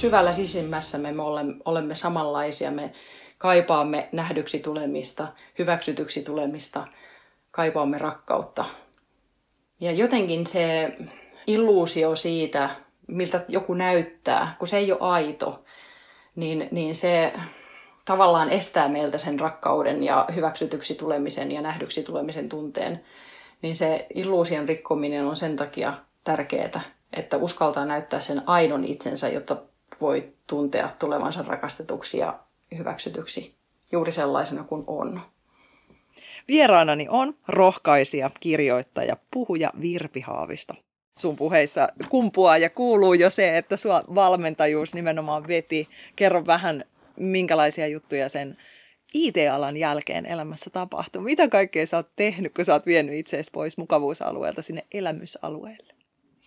Syvällä sisimmässämme me olemme, olemme samanlaisia. Me kaipaamme nähdyksi tulemista, hyväksytyksi tulemista, kaipaamme rakkautta. Ja jotenkin se illuusio siitä, miltä joku näyttää, kun se ei ole aito, niin, niin se tavallaan estää meiltä sen rakkauden ja hyväksytyksi tulemisen ja nähdyksi tulemisen tunteen. Niin se illuusion rikkominen on sen takia tärkeää, että uskaltaa näyttää sen aidon itsensä, jotta voi tuntea tulevansa rakastetuksi ja hyväksytyksi juuri sellaisena kuin on. Vieraanani on rohkaisija, kirjoittaja, puhuja Virpi Haavisto. Sun puheissa kumpuaa ja kuuluu jo se, että sua valmentajuus nimenomaan veti. Kerro vähän, minkälaisia juttuja sen IT-alan jälkeen elämässä tapahtuu. Mitä kaikkea sä oot tehnyt, kun sä oot vienyt itseäsi pois mukavuusalueelta sinne elämysalueelle?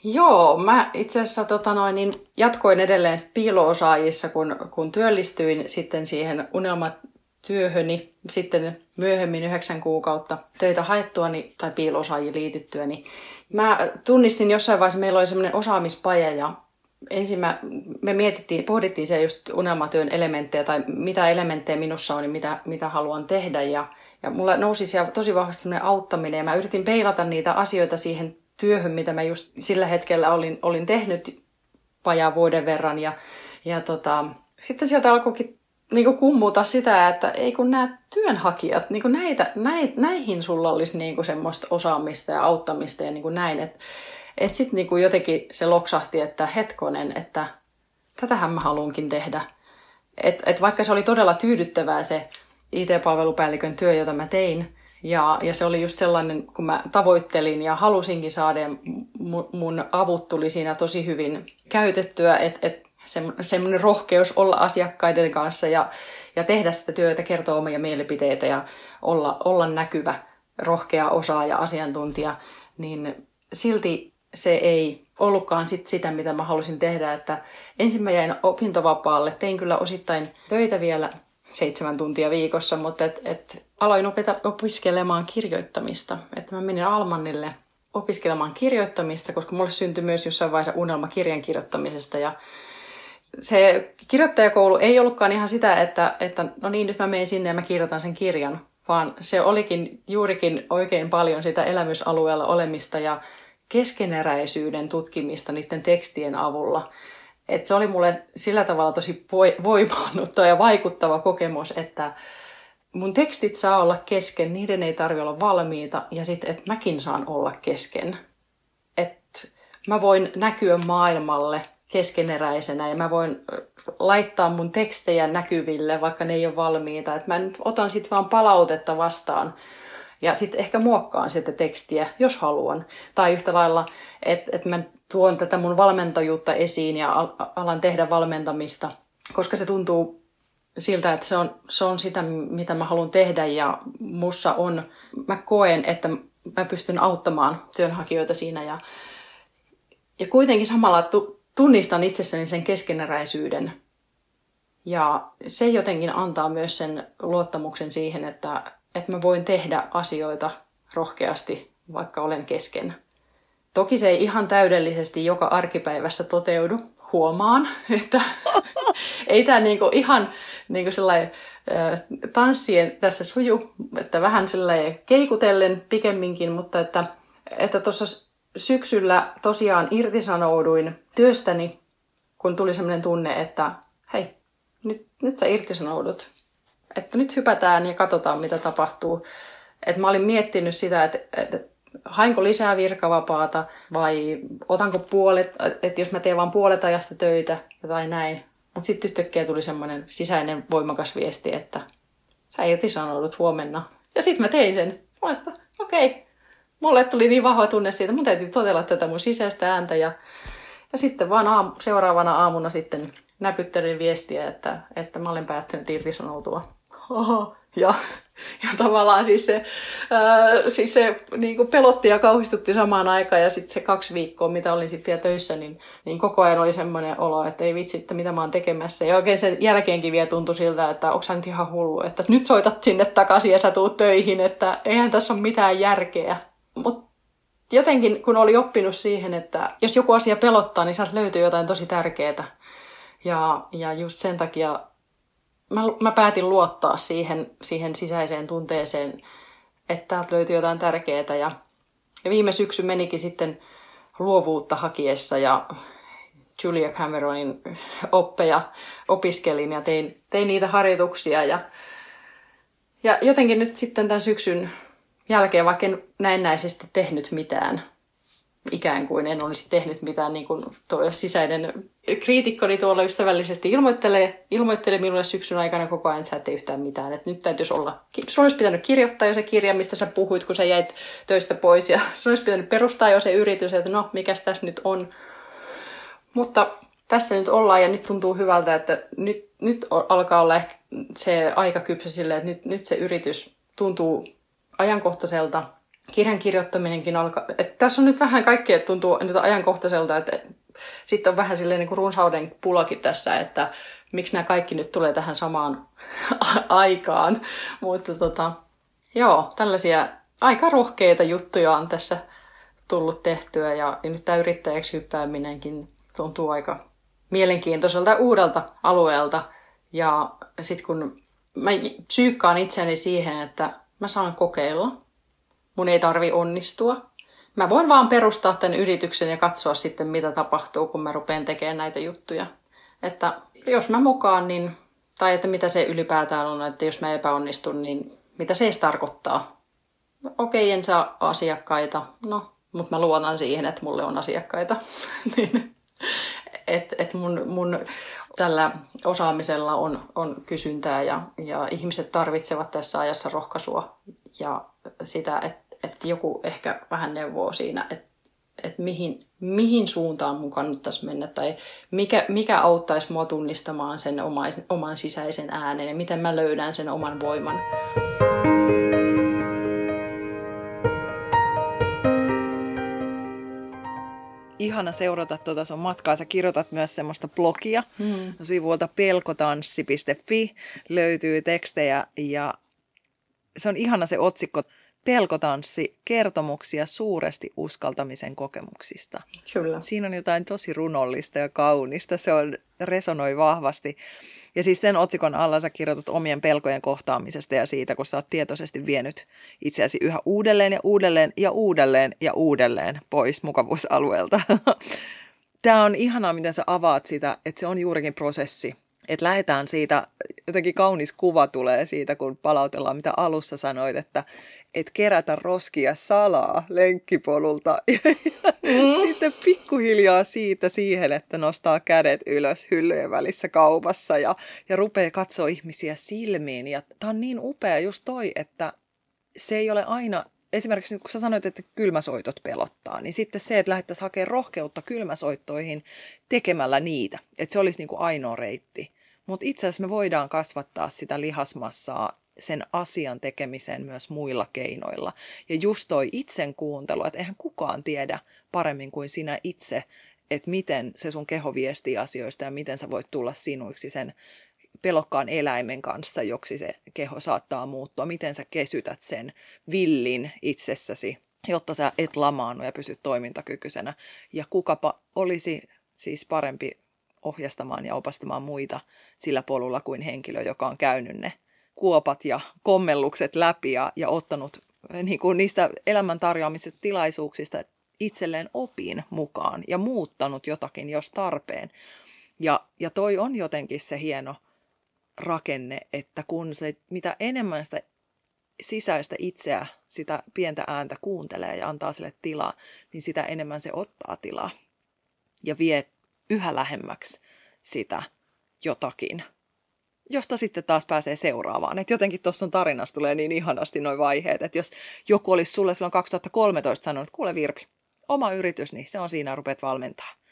Joo, mä itse asiassa tota noin, niin jatkoin edelleen piiloosaajissa, kun, kun työllistyin sitten siihen unelmatyöhöni. Sitten myöhemmin yhdeksän kuukautta töitä haettuani tai piiloosaajia liityttyäni. Mä tunnistin jossain vaiheessa, meillä oli semmoinen osaamispaja ja ensin mä, me mietittiin, pohdittiin se just unelmatyön elementtejä tai mitä elementtejä minussa on niin mitä, mitä haluan tehdä. Ja, ja mulla nousi siellä tosi vahvasti semmoinen auttaminen ja mä yritin peilata niitä asioita siihen työhön, mitä mä just sillä hetkellä olin, olin tehnyt vajaa vuoden verran. Ja, ja tota, sitten sieltä alkoikin niin kummuta sitä, että ei kun nämä työnhakijat, niin näitä, näitä, näihin sulla olisi niin semmoista osaamista ja auttamista ja niin näin. Että et sitten niin jotenkin se loksahti, että hetkonen, että tätähän mä haluankin tehdä. Et, et vaikka se oli todella tyydyttävää se IT-palvelupäällikön työ, jota mä tein, ja, ja se oli just sellainen, kun mä tavoittelin ja halusinkin saada, ja mun avut tuli siinä tosi hyvin käytettyä, että et semmoinen rohkeus olla asiakkaiden kanssa ja, ja tehdä sitä työtä, kertoa omia mielipiteitä ja olla, olla näkyvä, rohkea osaaja, asiantuntija, niin silti se ei ollutkaan sit sitä, mitä mä halusin tehdä. Että ensin mä jäin opintovapaalle, tein kyllä osittain töitä vielä seitsemän tuntia viikossa, mutta et, et aloin opeta, opiskelemaan kirjoittamista. Että mä menin Almannille opiskelemaan kirjoittamista, koska mulle syntyi myös jossain vaiheessa unelma kirjan kirjoittamisesta. Ja se kirjoittajakoulu ei ollutkaan ihan sitä, että, että no niin, nyt mä menen sinne ja mä kirjoitan sen kirjan, vaan se olikin juurikin oikein paljon sitä elämysalueella olemista ja keskeneräisyyden tutkimista niiden tekstien avulla. Et se oli mulle sillä tavalla tosi voimaannuttava ja vaikuttava kokemus, että mun tekstit saa olla kesken, niiden ei tarvi olla valmiita ja sitten, että mäkin saan olla kesken. Että mä voin näkyä maailmalle keskeneräisenä ja mä voin laittaa mun tekstejä näkyville, vaikka ne ei ole valmiita. Että mä nyt otan sitten vaan palautetta vastaan ja sitten ehkä muokkaan sitä tekstiä, jos haluan. Tai yhtä lailla, että et mä tuon tätä mun valmentajuutta esiin ja alan tehdä valmentamista, koska se tuntuu siltä, että se on, se on sitä, mitä mä haluan tehdä ja mussa on, mä koen, että mä pystyn auttamaan työnhakijoita siinä ja, ja kuitenkin samalla tunnistan itsessäni sen keskeneräisyyden ja se jotenkin antaa myös sen luottamuksen siihen, että, että mä voin tehdä asioita rohkeasti, vaikka olen kesken. Toki se ei ihan täydellisesti joka arkipäivässä toteudu, huomaan, että ei tämä niinku ihan niinku sellainen, tanssien tässä suju, että vähän sellainen keikutellen pikemminkin, mutta että että syksyllä tosiaan irtisanouduin työstäni, kun tuli sellainen tunne, että hei, nyt, nyt sä irtisanoudut. Että nyt hypätään ja katsotaan, mitä tapahtuu. Että mä olin miettinyt sitä, että, että hainko lisää virkavapaata vai otanko puolet, että jos mä teen vain puolet ajasta töitä tai näin. Mutta sitten yhtäkkiä tuli semmoinen sisäinen voimakas viesti, että sä irtisanoudut huomenna. Ja sitten mä tein sen. Mä okei, okay. mulle tuli niin vahva tunne siitä, mun täytyy totella tätä mun sisäistä ääntä ja, Ja sitten vaan aamu, seuraavana aamuna sitten näpyttelin viestiä, että, että mä olen päättänyt irtisanoutua. Oho. Ja, ja tavallaan siis se, ää, siis se niin kuin pelotti ja kauhistutti samaan aikaan ja sitten se kaksi viikkoa, mitä olin sitten vielä töissä, niin, niin koko ajan oli semmoinen olo, että ei vitsi, että mitä mä oon tekemässä. Ja oikein sen jälkeenkin vielä tuntui siltä, että onko nyt ihan hullu, että nyt soitat sinne takaisin ja sä tuut töihin, että eihän tässä ole mitään järkeä. Mutta jotenkin kun oli oppinut siihen, että jos joku asia pelottaa, niin sieltä löytyy jotain tosi tärkeää. Ja, ja just sen takia mä, mä päätin luottaa siihen, siihen sisäiseen tunteeseen, että täältä löytyy jotain tärkeää. Ja, ja viime syksy menikin sitten luovuutta hakiessa ja Julia Cameronin oppeja opiskelin ja tein, tein niitä harjoituksia. Ja, ja jotenkin nyt sitten tämän syksyn jälkeen, vaikka en näennäisesti tehnyt mitään, ikään kuin en olisi tehnyt mitään, niin kuin tuo sisäinen kriitikkoni tuolla ystävällisesti ilmoittelee, ilmoittelee minulle syksyn aikana koko ajan, että sä et tee yhtään mitään. Että nyt täytyisi olla, sun olisi pitänyt kirjoittaa jo se kirja, mistä sä puhuit, kun sä jäit töistä pois. Ja sun olisi pitänyt perustaa jo se yritys, että no, mikäs tässä nyt on. Mutta tässä nyt ollaan ja nyt tuntuu hyvältä, että nyt, nyt alkaa olla ehkä se aika kypsä silleen, että nyt, nyt se yritys tuntuu ajankohtaiselta kirjan kirjoittaminenkin alkaa, että tässä on nyt vähän kaikkea, että tuntuu nyt ajankohtaiselta, että sitten on vähän silleen niin kuin runsauden pulakin tässä, että miksi nämä kaikki nyt tulee tähän samaan aikaan. Mutta tota, joo, tällaisia aika rohkeita juttuja on tässä tullut tehtyä ja, ja nyt tämä yrittäjäksi hyppääminenkin tuntuu aika mielenkiintoiselta uudelta alueelta. Ja sitten kun mä psyykkaan itseni siihen, että mä saan kokeilla, mun ei tarvi onnistua. Mä voin vaan perustaa tämän yrityksen ja katsoa sitten, mitä tapahtuu, kun mä rupean tekemään näitä juttuja. Että jos mä mukaan, niin, tai että mitä se ylipäätään on, että jos mä epäonnistun, niin mitä se edes tarkoittaa. No, okei, en saa asiakkaita, no, mutta mä luotan siihen, että mulle on asiakkaita. niin, että et mun, mun tällä osaamisella on, on kysyntää ja, ja ihmiset tarvitsevat tässä ajassa rohkaisua ja sitä, että että joku ehkä vähän neuvoo siinä, että, että mihin, mihin suuntaan mun kannattaisi mennä tai mikä, mikä auttaisi mua tunnistamaan sen oman, oman sisäisen äänen ja miten mä löydän sen oman voiman. ihana seurata tuota sun matkaa. Sä kirjoitat myös semmoista blogia. Mm. Sivuilta pelkotanssi.fi löytyy tekstejä ja se on ihana se otsikko pelkotanssi, kertomuksia suuresti uskaltamisen kokemuksista. Kyllä. Siinä on jotain tosi runollista ja kaunista, se on, resonoi vahvasti. Ja siis sen otsikon alla sä kirjoitat omien pelkojen kohtaamisesta ja siitä, kun sä oot tietoisesti vienyt itseäsi yhä uudelleen ja uudelleen ja uudelleen ja uudelleen pois mukavuusalueelta. Tämä on ihanaa, miten sä avaat sitä, että se on juurikin prosessi että lähdetään siitä, jotenkin kaunis kuva tulee siitä, kun palautellaan, mitä alussa sanoit, että et kerätä roskia salaa lenkkipolulta. Mm. Sitten pikkuhiljaa siitä siihen, että nostaa kädet ylös hyllyjen välissä kaupassa ja, ja rupeaa katsoa ihmisiä silmiin. Ja tämä on niin upea just toi, että se ei ole aina esimerkiksi kun sä sanoit, että kylmäsoitot pelottaa, niin sitten se, että lähdettäisiin hakemaan rohkeutta kylmäsoittoihin tekemällä niitä, että se olisi niin kuin ainoa reitti. Mutta itse asiassa me voidaan kasvattaa sitä lihasmassaa sen asian tekemiseen myös muilla keinoilla. Ja just toi itsen kuuntelu, että eihän kukaan tiedä paremmin kuin sinä itse, että miten se sun keho viestii asioista ja miten sä voit tulla sinuiksi sen pelokkaan eläimen kanssa, joksi se keho saattaa muuttua, miten sä kesytät sen villin itsessäsi, jotta sä et lamaannu ja pysyt toimintakykyisenä. Ja kukapa olisi siis parempi ohjastamaan ja opastamaan muita sillä polulla kuin henkilö, joka on käynyt ne kuopat ja kommellukset läpi ja, ja ottanut niin kuin niistä elämän tarjoamisista tilaisuuksista itselleen opin mukaan ja muuttanut jotakin, jos tarpeen. Ja, ja toi on jotenkin se hieno rakenne, että kun se, mitä enemmän sitä sisäistä itseä, sitä pientä ääntä kuuntelee ja antaa sille tilaa, niin sitä enemmän se ottaa tilaa ja vie yhä lähemmäksi sitä jotakin, josta sitten taas pääsee seuraavaan. Et jotenkin tuossa tarinassa tulee niin ihanasti noin vaiheet, että jos joku olisi sulle silloin 2013 sanonut, että kuule Virpi, oma yritys, niin se on siinä, rupeat valmentaa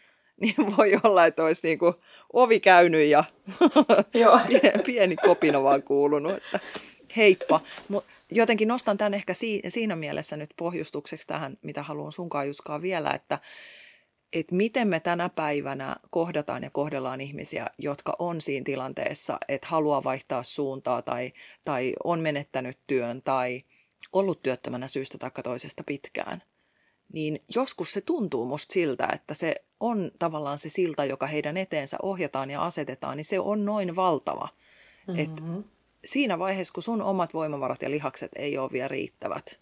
niin voi olla, että olisi niin kuin ovi käynyt ja Joo. pieni kopino vaan kuulunut, että heippa. Mut jotenkin nostan tämän ehkä siinä mielessä nyt pohjustukseksi tähän, mitä haluan sunkaan Juskaa vielä, että että miten me tänä päivänä kohdataan ja kohdellaan ihmisiä, jotka on siinä tilanteessa, että haluaa vaihtaa suuntaa tai, tai on menettänyt työn tai ollut työttömänä syystä tai toisesta pitkään. Niin joskus se tuntuu musta siltä, että se on tavallaan se silta, joka heidän eteensä ohjataan ja asetetaan, niin se on noin valtava. Mm-hmm. Että siinä vaiheessa, kun sun omat voimavarat ja lihakset ei ole vielä riittävät,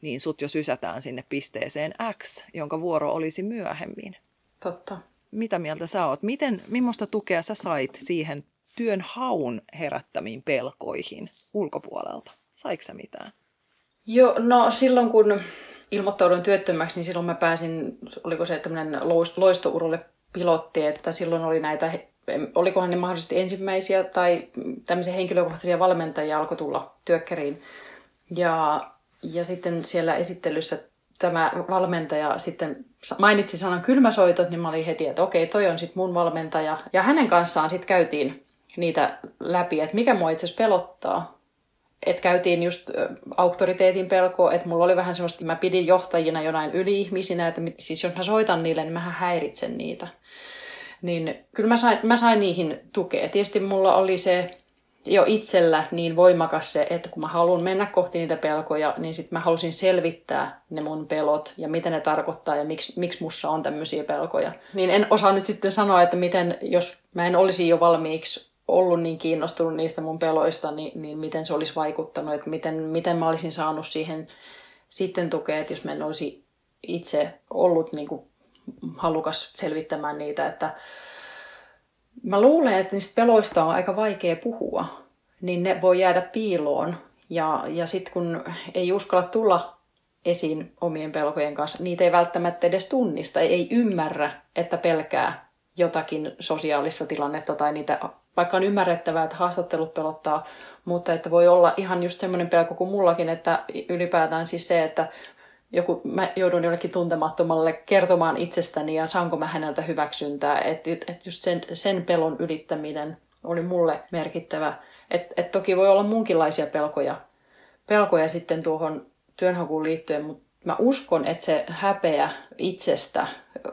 niin sut jo sysätään sinne pisteeseen X, jonka vuoro olisi myöhemmin. Totta. Mitä mieltä sä oot? Miten, millaista tukea sä sait siihen työn haun herättämiin pelkoihin ulkopuolelta? Saiko sä mitään? Joo, no silloin kun ilmoittauduin työttömäksi, niin silloin mä pääsin, oliko se tämmöinen loistourulle pilotti, että silloin oli näitä, olikohan ne mahdollisesti ensimmäisiä tai tämmöisiä henkilökohtaisia valmentajia alkoi tulla työkkäriin. Ja ja sitten siellä esittelyssä tämä valmentaja sitten mainitsi sanan kylmäsoitot, niin mä olin heti, että okei, toi on sitten mun valmentaja. Ja hänen kanssaan sitten käytiin niitä läpi, että mikä mua itse pelottaa. Että käytiin just auktoriteetin pelkoa, että mulla oli vähän semmoista, mä pidin johtajina jonain yli-ihmisinä, että siis jos mä soitan niille, niin mä häiritsen niitä. Niin kyllä mä sain, mä sain niihin tukea. Tietysti mulla oli se jo itsellä niin voimakas se, että kun mä haluan mennä kohti niitä pelkoja, niin sitten mä halusin selvittää ne mun pelot ja mitä ne tarkoittaa ja miksi, miksi mussa on tämmöisiä pelkoja. Niin en osaa nyt sitten sanoa, että miten, jos mä en olisi jo valmiiksi ollut niin kiinnostunut niistä mun peloista, niin, niin miten se olisi vaikuttanut, että miten, miten mä olisin saanut siihen sitten tukea, että jos mä en olisi itse ollut niin kuin halukas selvittämään niitä, että Mä luulen, että niistä peloista on aika vaikea puhua, niin ne voi jäädä piiloon. Ja, ja sitten kun ei uskalla tulla esiin omien pelkojen kanssa, niitä ei välttämättä edes tunnista, ei, ymmärrä, että pelkää jotakin sosiaalista tilannetta tai niitä, vaikka on ymmärrettävää, että haastattelut pelottaa, mutta että voi olla ihan just semmoinen pelko kuin mullakin, että ylipäätään siis se, että joku, mä joudun jollekin tuntemattomalle kertomaan itsestäni ja saanko mä häneltä hyväksyntää. Että et just sen, sen pelon ylittäminen oli mulle merkittävä. Että et toki voi olla muunkinlaisia pelkoja, pelkoja sitten tuohon työnhakuun liittyen, mutta mä uskon, että se häpeä itsestä,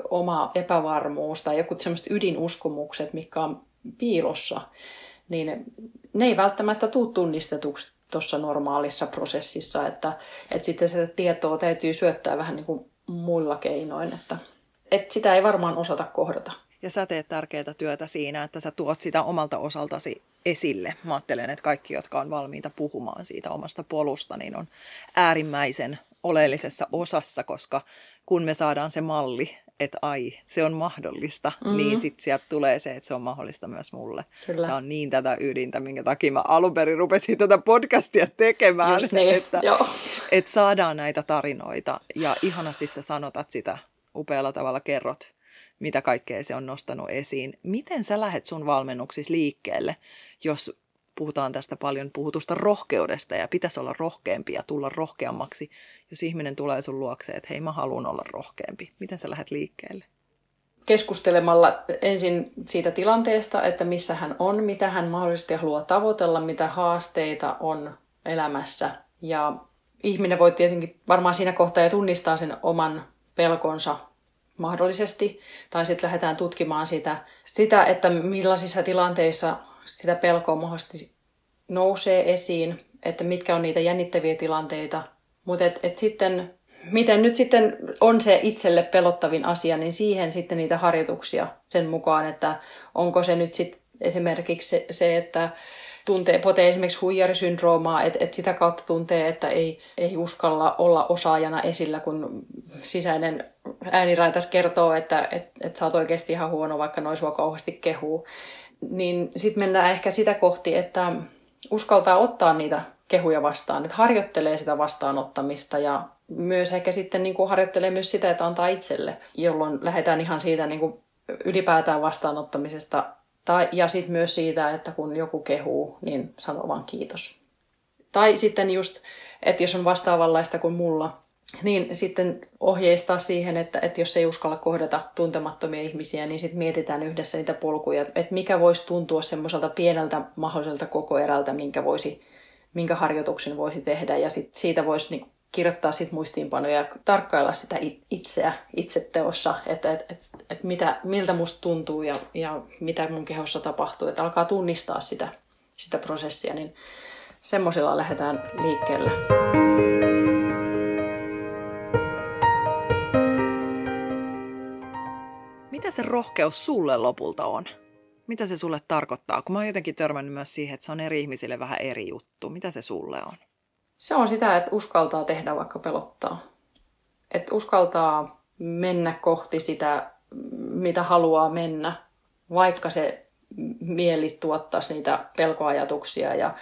oma epävarmuus tai joku semmoiset ydinuskomukset, mikä on piilossa, niin ne ei välttämättä tule tunnistetuksi tuossa normaalissa prosessissa, että, että sitten sitä tietoa täytyy syöttää vähän niin kuin muilla keinoin, että, että sitä ei varmaan osata kohdata. Ja sä teet tärkeää työtä siinä, että sä tuot sitä omalta osaltasi esille. Mä ajattelen, että kaikki, jotka on valmiita puhumaan siitä omasta polusta, niin on äärimmäisen oleellisessa osassa, koska kun me saadaan se malli, että ai, se on mahdollista, mm-hmm. niin sitten sieltä tulee se, että se on mahdollista myös mulle. Kyllä. Tämä on niin tätä ydintä, minkä takia mä alun perin rupesin tätä podcastia tekemään, niin. että, että saadaan näitä tarinoita. Ja ihanasti sä sanotat sitä upealla tavalla, kerrot, mitä kaikkea se on nostanut esiin. Miten sä lähet sun valmennuksissa liikkeelle, jos puhutaan tästä paljon puhutusta rohkeudesta ja pitäisi olla rohkeampi ja tulla rohkeammaksi, jos ihminen tulee sun luokseen, että hei mä haluan olla rohkeampi. Miten sä lähdet liikkeelle? Keskustelemalla ensin siitä tilanteesta, että missä hän on, mitä hän mahdollisesti haluaa tavoitella, mitä haasteita on elämässä. Ja ihminen voi tietenkin varmaan siinä kohtaa ja tunnistaa sen oman pelkonsa mahdollisesti, tai sitten lähdetään tutkimaan sitä, sitä, että millaisissa tilanteissa sitä pelkoa mahdollisesti nousee esiin, että mitkä on niitä jännittäviä tilanteita. Mutta et, et sitten, miten nyt sitten on se itselle pelottavin asia, niin siihen sitten niitä harjoituksia sen mukaan, että onko se nyt sitten esimerkiksi se, se että tuntee, potee esimerkiksi huijarisyndroomaa, että et sitä kautta tuntee, että ei, ei uskalla olla osaajana esillä, kun sisäinen ääniraitas kertoo, että et, et sä oot oikeasti ihan huono, vaikka noin sua kauheasti kehuu niin sitten mennään ehkä sitä kohti, että uskaltaa ottaa niitä kehuja vastaan, että harjoittelee sitä vastaanottamista ja myös ehkä sitten niin kuin harjoittelee myös sitä, että antaa itselle, jolloin lähdetään ihan siitä niin kuin ylipäätään vastaanottamisesta tai, ja sitten myös siitä, että kun joku kehuu, niin sanoo vaan kiitos. Tai sitten just, että jos on vastaavanlaista kuin mulla, niin sitten ohjeistaa siihen, että, että jos ei uskalla kohdata tuntemattomia ihmisiä, niin sitten mietitään yhdessä niitä polkuja, että mikä voisi tuntua semmoiselta pieneltä mahdolliselta koko erältä, minkä, voisi, minkä harjoituksen voisi tehdä, ja sit siitä voisi niin kirjoittaa sit muistiinpanoja ja tarkkailla sitä itseä itseteossa, että et, et, et mitä, miltä musta tuntuu ja, ja mitä mun kehossa tapahtuu, että alkaa tunnistaa sitä, sitä prosessia, niin semmoisilla lähdetään liikkeelle. Mitä se rohkeus sulle lopulta on? Mitä se sulle tarkoittaa? Kun mä oon jotenkin törmännyt myös siihen, että se on eri ihmisille vähän eri juttu. Mitä se sulle on? Se on sitä, että uskaltaa tehdä vaikka pelottaa. Että uskaltaa mennä kohti sitä, mitä haluaa mennä, vaikka se mieli tuottaisi niitä pelkoajatuksia. Ja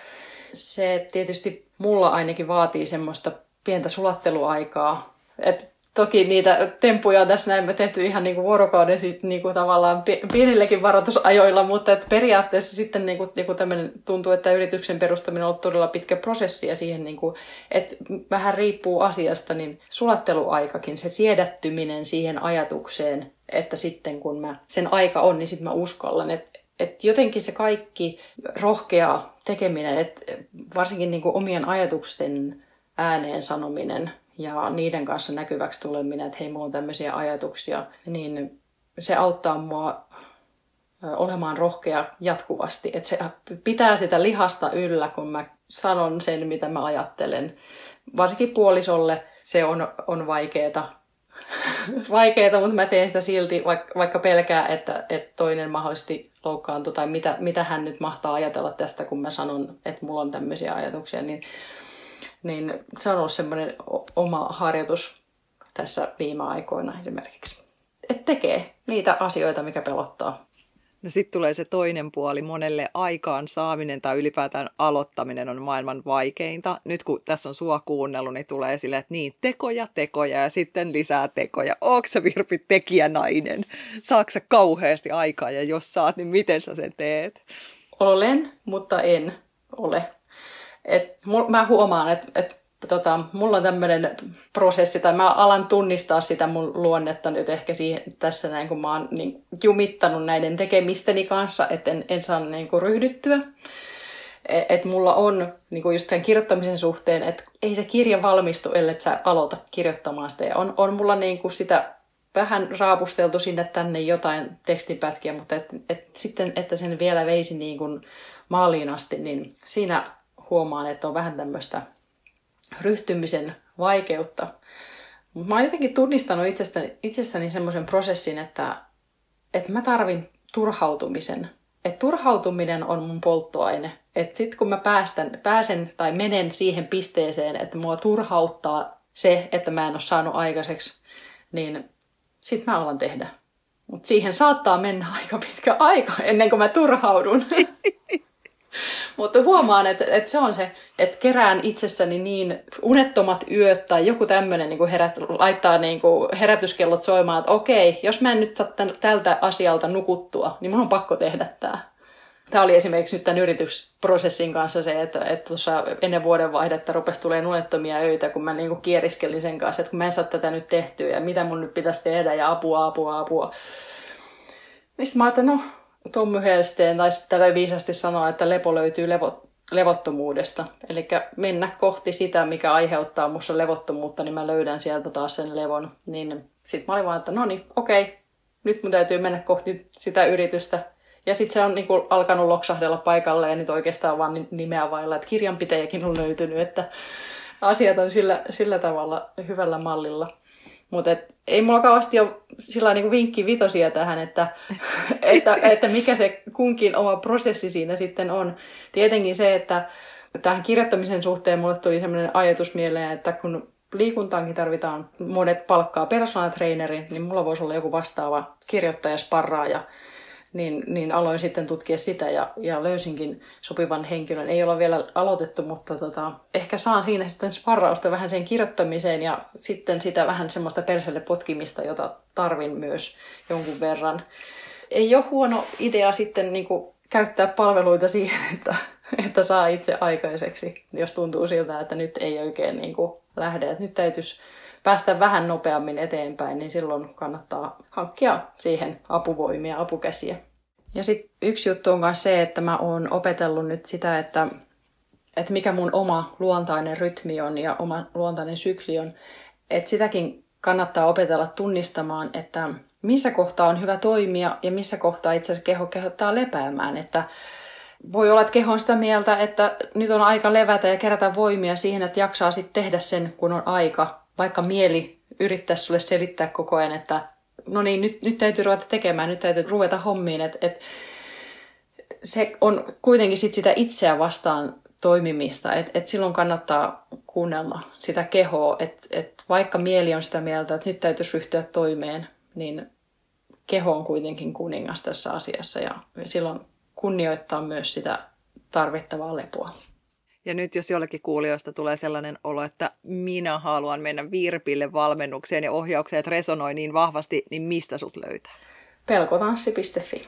se tietysti mulla ainakin vaatii semmoista pientä sulatteluaikaa. Että Toki niitä temppuja on tässä näin me tehty ihan niin kuin vuorokauden siis niin kuin tavallaan pienilläkin varoitusajoilla, mutta että periaatteessa sitten niin kuin, niin kuin tuntuu, että yrityksen perustaminen on ollut todella pitkä prosessi ja siihen, niin kuin, että vähän riippuu asiasta, niin sulatteluaikakin, se siedättyminen siihen ajatukseen, että sitten kun mä, sen aika on, niin sitten mä uskallan, että et jotenkin se kaikki rohkea tekeminen, että varsinkin niin kuin omien ajatusten ääneen sanominen, ja niiden kanssa näkyväksi tuleminen, että hei, mulla on tämmöisiä ajatuksia, niin se auttaa mua olemaan rohkea jatkuvasti. Että se pitää sitä lihasta yllä, kun mä sanon sen, mitä mä ajattelen. Varsinkin puolisolle se on, on vaikeeta. vaikeeta, mutta mä teen sitä silti, vaikka, vaikka pelkää, että, että toinen mahdollisesti loukkaantuu tai mitä, mitä hän nyt mahtaa ajatella tästä, kun mä sanon, että mulla on tämmöisiä ajatuksia. Niin niin se on ollut semmoinen oma harjoitus tässä viime aikoina esimerkiksi. Että tekee niitä asioita, mikä pelottaa. No sitten tulee se toinen puoli. Monelle aikaan saaminen tai ylipäätään aloittaminen on maailman vaikeinta. Nyt kun tässä on sua kuunnellut, niin tulee sille, että niin, tekoja, tekoja ja sitten lisää tekoja. Ootko sä Virpi tekijänainen? Saatko sä kauheasti aikaa ja jos saat, niin miten sä sen teet? Olen, mutta en ole. Et mä huomaan, että et, tota, mulla on tämmöinen prosessi, tai mä alan tunnistaa sitä mun luonnetta nyt ehkä siihen, tässä näin, kun mä oon niin, jumittanut näiden tekemisteni kanssa, että en, en saa niin kuin, ryhdyttyä. Että et mulla on niin kuin just tämän kirjoittamisen suhteen, että ei se kirja valmistu, ellei sä aloita kirjoittamaan sitä. Ja on, on mulla niin kuin sitä vähän raapusteltu sinne tänne jotain tekstipätkiä, mutta et, et sitten, että sen vielä veisi niin kuin maaliin asti, niin siinä huomaan, että on vähän tämmöistä ryhtymisen vaikeutta. Mutta mä oon jotenkin tunnistanut itsestäni, itsestäni semmoisen prosessin, että, että mä tarvin turhautumisen. Että turhautuminen on mun polttoaine. Että sit kun mä päästän, pääsen tai menen siihen pisteeseen, että mua turhauttaa se, että mä en ole saanut aikaiseksi, niin sit mä alan tehdä. Mutta siihen saattaa mennä aika pitkä aika ennen kuin mä turhaudun. Mutta huomaan, että, että se on se, että kerään itsessäni niin unettomat yöt tai joku tämmöinen niin herät, laittaa niin kuin herätyskellot soimaan, että okei, jos mä en nyt saa tältä asialta nukuttua, niin mun on pakko tehdä tämä. Tämä oli esimerkiksi nyt tämän yritysprosessin kanssa se, että, että tuossa ennen vuodenvaihdetta rupesi tulemaan unettomia öitä, kun mä niin kuin kieriskelin sen kanssa, että kun mä en saa tätä nyt tehtyä ja mitä mun nyt pitäisi tehdä ja apua, apua, apua. Niin mä ajattelin, no Tommy Helsteen taisi tällä viisasti sanoa, että lepo löytyy levo, levottomuudesta. Eli mennä kohti sitä, mikä aiheuttaa minussa levottomuutta, niin mä löydän sieltä taas sen levon. Niin sitten mä olin vaan, että no niin, okei, nyt mun täytyy mennä kohti sitä yritystä. Ja sitten se on niinku alkanut loksahdella paikalle ja nyt oikeastaan vaan nimeä vailla, että kirjanpitäjäkin on löytynyt, että asiat on sillä, sillä tavalla hyvällä mallilla. Mutta ei mulla kauheasti ole sillä niin vinkki vitosia tähän, että, että, että mikä se kunkin oma prosessi siinä sitten on. Tietenkin se, että tähän kirjoittamisen suhteen mulle tuli sellainen ajatus mieleen, että kun liikuntaankin tarvitaan monet palkkaa trainerin, niin mulla voisi olla joku vastaava kirjoittaja, sparraaja, niin, niin aloin sitten tutkia sitä ja, ja löysinkin sopivan henkilön. Ei olla vielä aloitettu, mutta tota, ehkä saan siinä sitten sparrausta vähän sen kirjoittamiseen ja sitten sitä vähän semmoista perselle potkimista, jota tarvin myös jonkun verran. Ei ole huono idea sitten niin kuin, käyttää palveluita siihen, että, että saa itse aikaiseksi, jos tuntuu siltä, että nyt ei oikein niin kuin, lähde. Että nyt täytyisi päästä vähän nopeammin eteenpäin, niin silloin kannattaa hankkia siihen apuvoimia, apukäsiä. Ja sitten yksi juttu on myös se, että mä oon opetellut nyt sitä, että, että mikä mun oma luontainen rytmi on ja oma luontainen sykli on. Että sitäkin kannattaa opetella tunnistamaan, että missä kohtaa on hyvä toimia ja missä kohtaa itse asiassa keho kehottaa lepäämään. Että voi olla, että keho on sitä mieltä, että nyt on aika levätä ja kerätä voimia siihen, että jaksaa sitten tehdä sen, kun on aika. Vaikka mieli yrittää sulle selittää koko ajan, että no niin, nyt, nyt täytyy ruveta tekemään, nyt täytyy ruveta hommiin. Että et, se on kuitenkin sit sitä itseä vastaan toimimista, että et silloin kannattaa kuunnella sitä kehoa, että et vaikka mieli on sitä mieltä, että nyt täytyisi ryhtyä toimeen, niin keho on kuitenkin kuningas tässä asiassa ja silloin kunnioittaa myös sitä tarvittavaa lepoa. Ja nyt jos jollekin kuulijoista tulee sellainen olo, että minä haluan mennä Virpille valmennukseen ja ohjaukseen, että resonoi niin vahvasti, niin mistä sut löytää? Pelkotanssi.fi.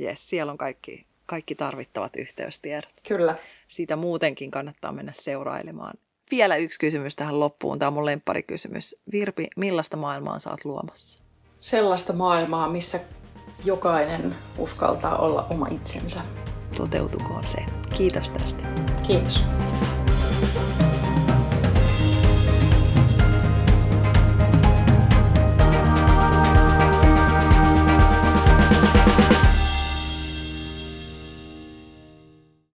Yes, siellä on kaikki, kaikki tarvittavat yhteystiedot. Kyllä. Siitä muutenkin kannattaa mennä seurailemaan. Vielä yksi kysymys tähän loppuun. Tämä on mun lempparikysymys. Virpi, millaista maailmaa sä oot luomassa? Sellaista maailmaa, missä jokainen uskaltaa olla oma itsensä. Toteutukoon se. Kiitos tästä. Kiitos.